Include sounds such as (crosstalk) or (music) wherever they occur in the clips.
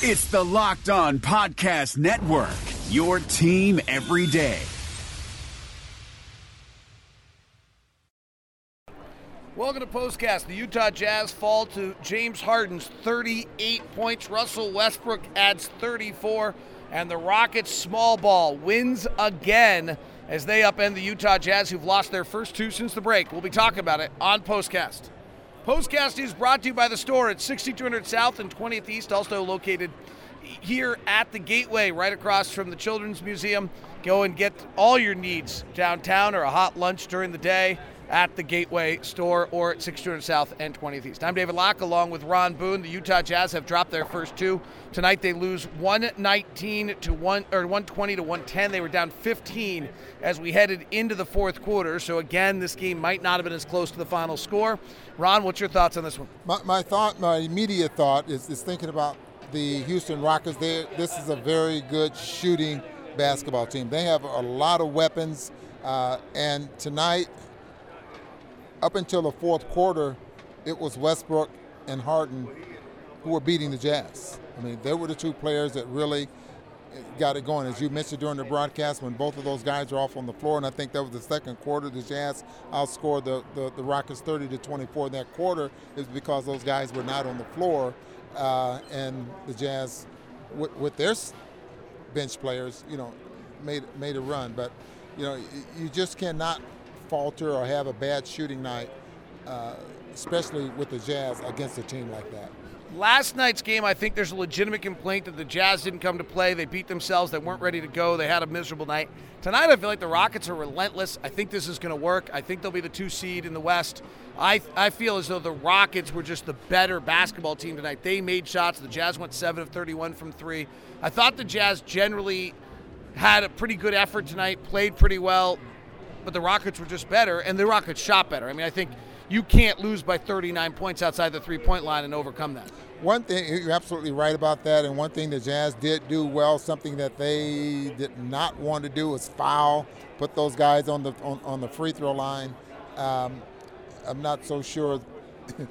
It's the Locked On Podcast Network, your team every day. Welcome to Postcast. The Utah Jazz fall to James Harden's 38 points. Russell Westbrook adds 34. And the Rockets small ball wins again as they upend the Utah Jazz, who've lost their first two since the break. We'll be talking about it on Postcast. Postcast is brought to you by the store at 6200 South and 20th East, also located here at the Gateway, right across from the Children's Museum. Go and get all your needs downtown or a hot lunch during the day at the Gateway store or at 6200 South and 20th East. I'm David Locke along with Ron Boone. The Utah Jazz have dropped their first two. Tonight they lose 119 to 1 or 120 to 110. They were down 15 as we headed into the fourth quarter. So again, this game might not have been as close to the final score. Ron, what's your thoughts on this one? My, my thought, my immediate thought is, is thinking about the Houston Rockets. They, this is a very good shooting basketball team. They have a lot of weapons, uh, and tonight up until the fourth quarter, it was Westbrook and Harden who were beating the Jazz. I mean, they were the two players that really got it going. As you mentioned during the broadcast, when both of those guys are off on the floor, and I think that was the second quarter, the Jazz outscored the, the, the Rockets 30 to 24 in that quarter, is because those guys were not on the floor, uh, and the Jazz, with, with their bench players, you know, made made a run. But you know, you just cannot falter or have a bad shooting night, uh, especially with the Jazz against a team like that. Last night's game, I think there's a legitimate complaint that the Jazz didn't come to play. They beat themselves. They weren't ready to go. They had a miserable night. Tonight, I feel like the Rockets are relentless. I think this is going to work. I think they'll be the two seed in the West. I, I feel as though the Rockets were just the better basketball team tonight. They made shots. The Jazz went 7 of 31 from three. I thought the Jazz generally had a pretty good effort tonight, played pretty well but the Rockets were just better, and the Rockets shot better. I mean, I think you can't lose by 39 points outside the three point line and overcome that. One thing, you're absolutely right about that. And one thing the Jazz did do well, something that they did not want to do, was foul, put those guys on the on, on the free throw line. Um, I'm not so sure. (laughs)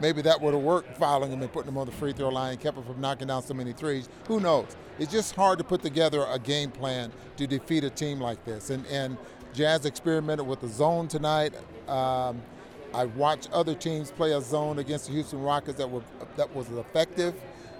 maybe that would have worked, fouling them and putting them on the free throw line, kept them from knocking down so many threes. Who knows? It's just hard to put together a game plan to defeat a team like this. And and Jazz experimented with the zone tonight. Um, I watched other teams play a zone against the Houston Rockets that were that was effective,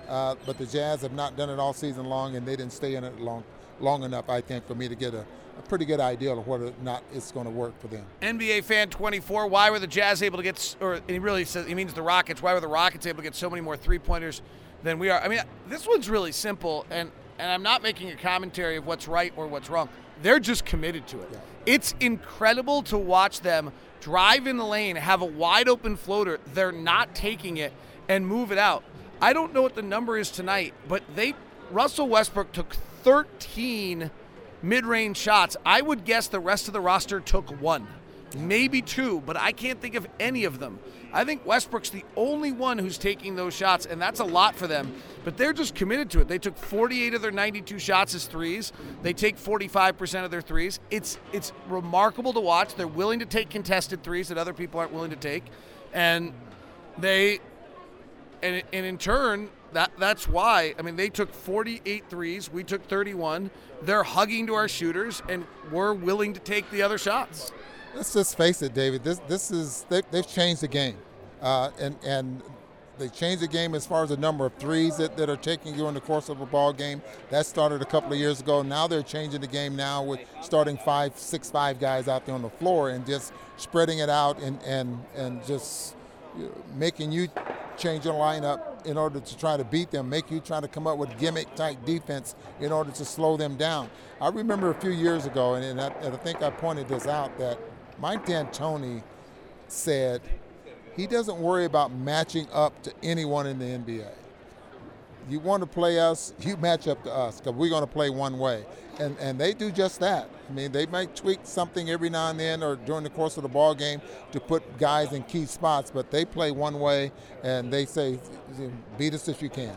uh, but the Jazz have not done it all season long, and they didn't stay in it long long enough, I think, for me to get a, a pretty good idea of whether or not it's going to work for them. NBA fan 24. Why were the Jazz able to get, or he really says he means the Rockets. Why were the Rockets able to get so many more three pointers than we are? I mean, this one's really simple, and and I'm not making a commentary of what's right or what's wrong. They're just committed to it. Yeah. It's incredible to watch them drive in the lane, have a wide open floater. They're not taking it and move it out. I don't know what the number is tonight, but they Russell Westbrook took 13 mid-range shots. I would guess the rest of the roster took one, maybe two, but I can't think of any of them. I think Westbrook's the only one who's taking those shots, and that's a lot for them. But they're just committed to it. They took 48 of their 92 shots as threes. They take 45% of their threes. It's it's remarkable to watch. They're willing to take contested threes that other people aren't willing to take, and they and, and in turn that that's why I mean they took 48 threes. We took 31. They're hugging to our shooters, and we're willing to take the other shots let's just face it, David. This this is they, have changed the game, uh, and and they changed the game as far as the number of threes that, that are taken during the course of a ball game. That started a couple of years ago. Now they're changing the game now with starting five, six, five guys out there on the floor and just spreading it out and and and just making you change your lineup in order to try to beat them, make you try to come up with gimmick type defense in order to slow them down. I remember a few years ago, and, and, I, and I think I pointed this out, that Mike D'Antoni said he doesn't worry about matching up to anyone in the NBA. You want to play us, you match up to us because we're going to play one way. And, and they do just that. I mean, they might tweak something every now and then or during the course of the ball game to put guys in key spots, but they play one way and they say, beat us if you can.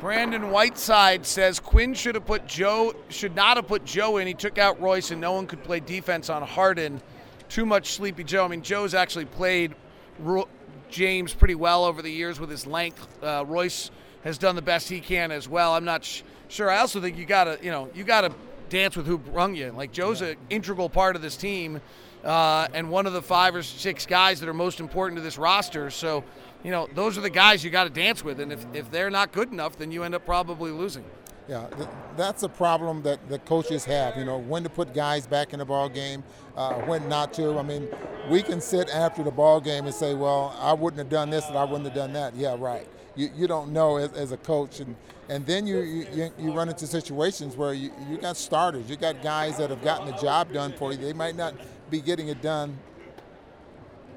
Brandon Whiteside says Quin should have put Joe should not have put Joe in. He took out Royce and no one could play defense on Harden too much Sleepy Joe. I mean, Joe's actually played Ro- James pretty well over the years with his length. Uh, Royce has done the best he can as well. I'm not sh- sure. I also think you gotta, you know, you gotta dance with who brung you. Like Joe's an integral part of this team, uh, and one of the five or six guys that are most important to this roster. So, you know, those are the guys you got to dance with, and if if they're not good enough, then you end up probably losing. Yeah, th- that's a problem that the coaches have. You know, when to put guys back in the ball game, uh, when not to. I mean, we can sit after the ball game and say, "Well, I wouldn't have done this, and I wouldn't have done that." Yeah, right. You, you don't know as, as a coach, and and then you, you you run into situations where you you got starters, you got guys that have gotten the job done for you. They might not be getting it done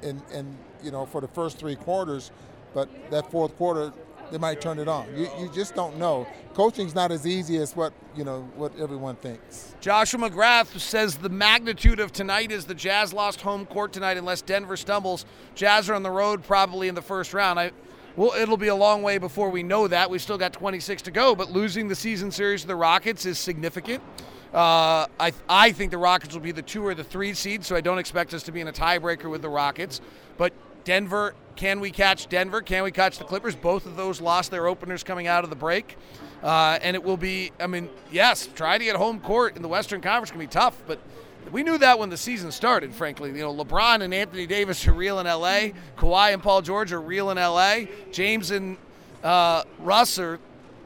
in in you know for the first three quarters, but that fourth quarter they might turn it on. You, you just don't know. Coaching's not as easy as what you know what everyone thinks. Joshua McGrath says the magnitude of tonight is the Jazz lost home court tonight unless Denver stumbles. Jazz are on the road probably in the first round. I well, it'll be a long way before we know that. We've still got 26 to go, but losing the season series to the Rockets is significant. Uh, I, I think the Rockets will be the two or the three seed, so I don't expect us to be in a tiebreaker with the Rockets. But Denver, can we catch Denver? Can we catch the Clippers? Both of those lost their openers coming out of the break. Uh, and it will be, I mean, yes, trying to get home court in the Western Conference can be tough, but we knew that when the season started, frankly. You know, LeBron and Anthony Davis are real in LA. Kawhi and Paul George are real in LA. James and uh, Russ are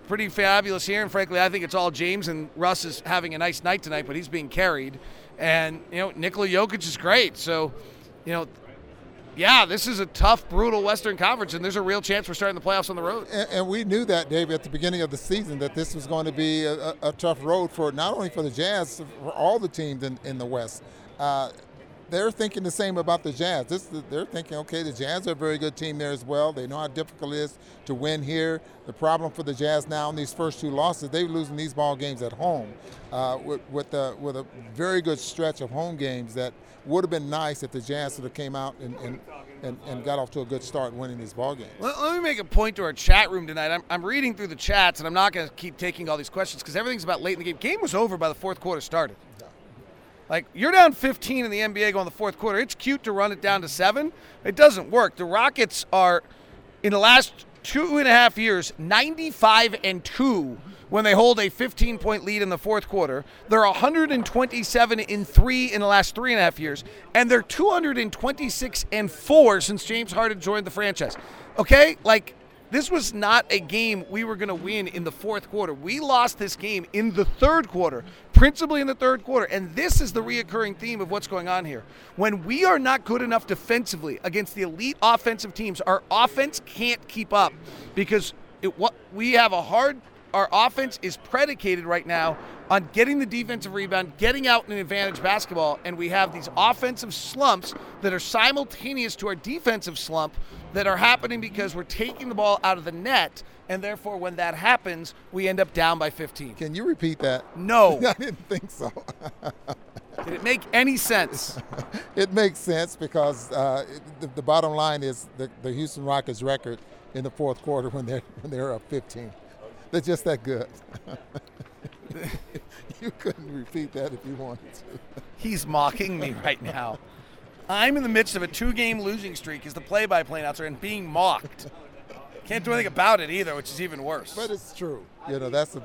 pretty fabulous here. And frankly, I think it's all James and Russ is having a nice night tonight, but he's being carried. And, you know, Nikola Jokic is great. So, you know, yeah, this is a tough, brutal Western Conference, and there's a real chance we're starting the playoffs on the road. And, and we knew that, David, at the beginning of the season, that this was going to be a, a, tough road for not only for the Jazz, for all the teams in, in the West. Uh, they're thinking the same about the Jazz. This, they're thinking, okay, the Jazz are a very good team there as well. They know how difficult it is to win here. The problem for the Jazz now in these first two losses, they're losing these ball games at home uh, with, with, a, with a very good stretch of home games that would have been nice if the Jazz sort of came out and, and and, and got off to a good start winning these ball games. Let, let me make a point to our chat room tonight. I'm, I'm reading through the chats, and I'm not going to keep taking all these questions because everything's about late in the game. Game was over by the fourth quarter started. Like you're down 15 in the NBA going the fourth quarter. It's cute to run it down to seven. It doesn't work. The Rockets are in the last two and a half years 95 and two when they hold a 15 point lead in the fourth quarter. They're 127 in three in the last three and a half years, and they're 226 and four since James Harden joined the franchise. Okay, like this was not a game we were going to win in the fourth quarter. We lost this game in the third quarter, principally in the third quarter. And this is the reoccurring theme of what's going on here. When we are not good enough defensively against the elite offensive teams, our offense can't keep up because it, what we have a hard our offense is predicated right now on getting the defensive rebound, getting out in advantage basketball, and we have these offensive slumps that are simultaneous to our defensive slump that are happening because we're taking the ball out of the net, and therefore when that happens, we end up down by 15. Can you repeat that? No. (laughs) I didn't think so. (laughs) Did it make any sense? (laughs) it makes sense because uh, the, the, bottom line is the, the Houston Rockets record in the fourth quarter when they're when they're up 15. They're just that good. (laughs) you couldn't repeat that if you wanted to. He's mocking me right now. I'm in the midst of a two-game losing streak as the play-by-play announcer and being mocked. Can't do anything about it either, which is even worse. But it's true. You know, that's a,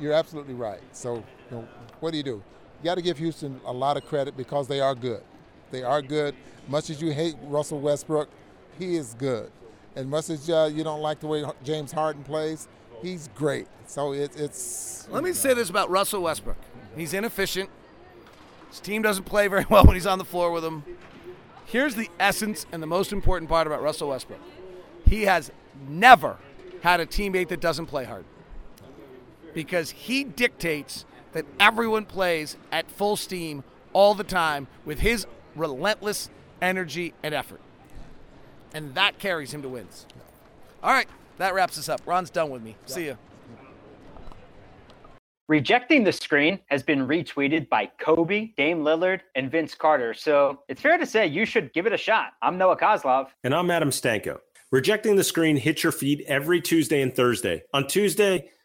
you're absolutely right. So, you know, what do you do? You got to give Houston a lot of credit because they are good. They are good. Much as you hate Russell Westbrook, he is good. And much as uh, you don't like the way James Harden plays, he's great. So it, it's. Let me say this about Russell Westbrook. He's inefficient. His team doesn't play very (laughs) well when he's on the floor with him. Here's the essence and the most important part about Russell Westbrook. He has never had a teammate that doesn't play hard. Because he dictates that everyone plays at full steam all the time with his relentless energy and effort. And that carries him to wins. All right, that wraps us up. Ron's done with me. See ya. Rejecting the screen has been retweeted by Kobe, Dame Lillard, and Vince Carter. So it's fair to say you should give it a shot. I'm Noah Kozlov. And I'm Adam Stanko. Rejecting the screen hits your feed every Tuesday and Thursday. On Tuesday,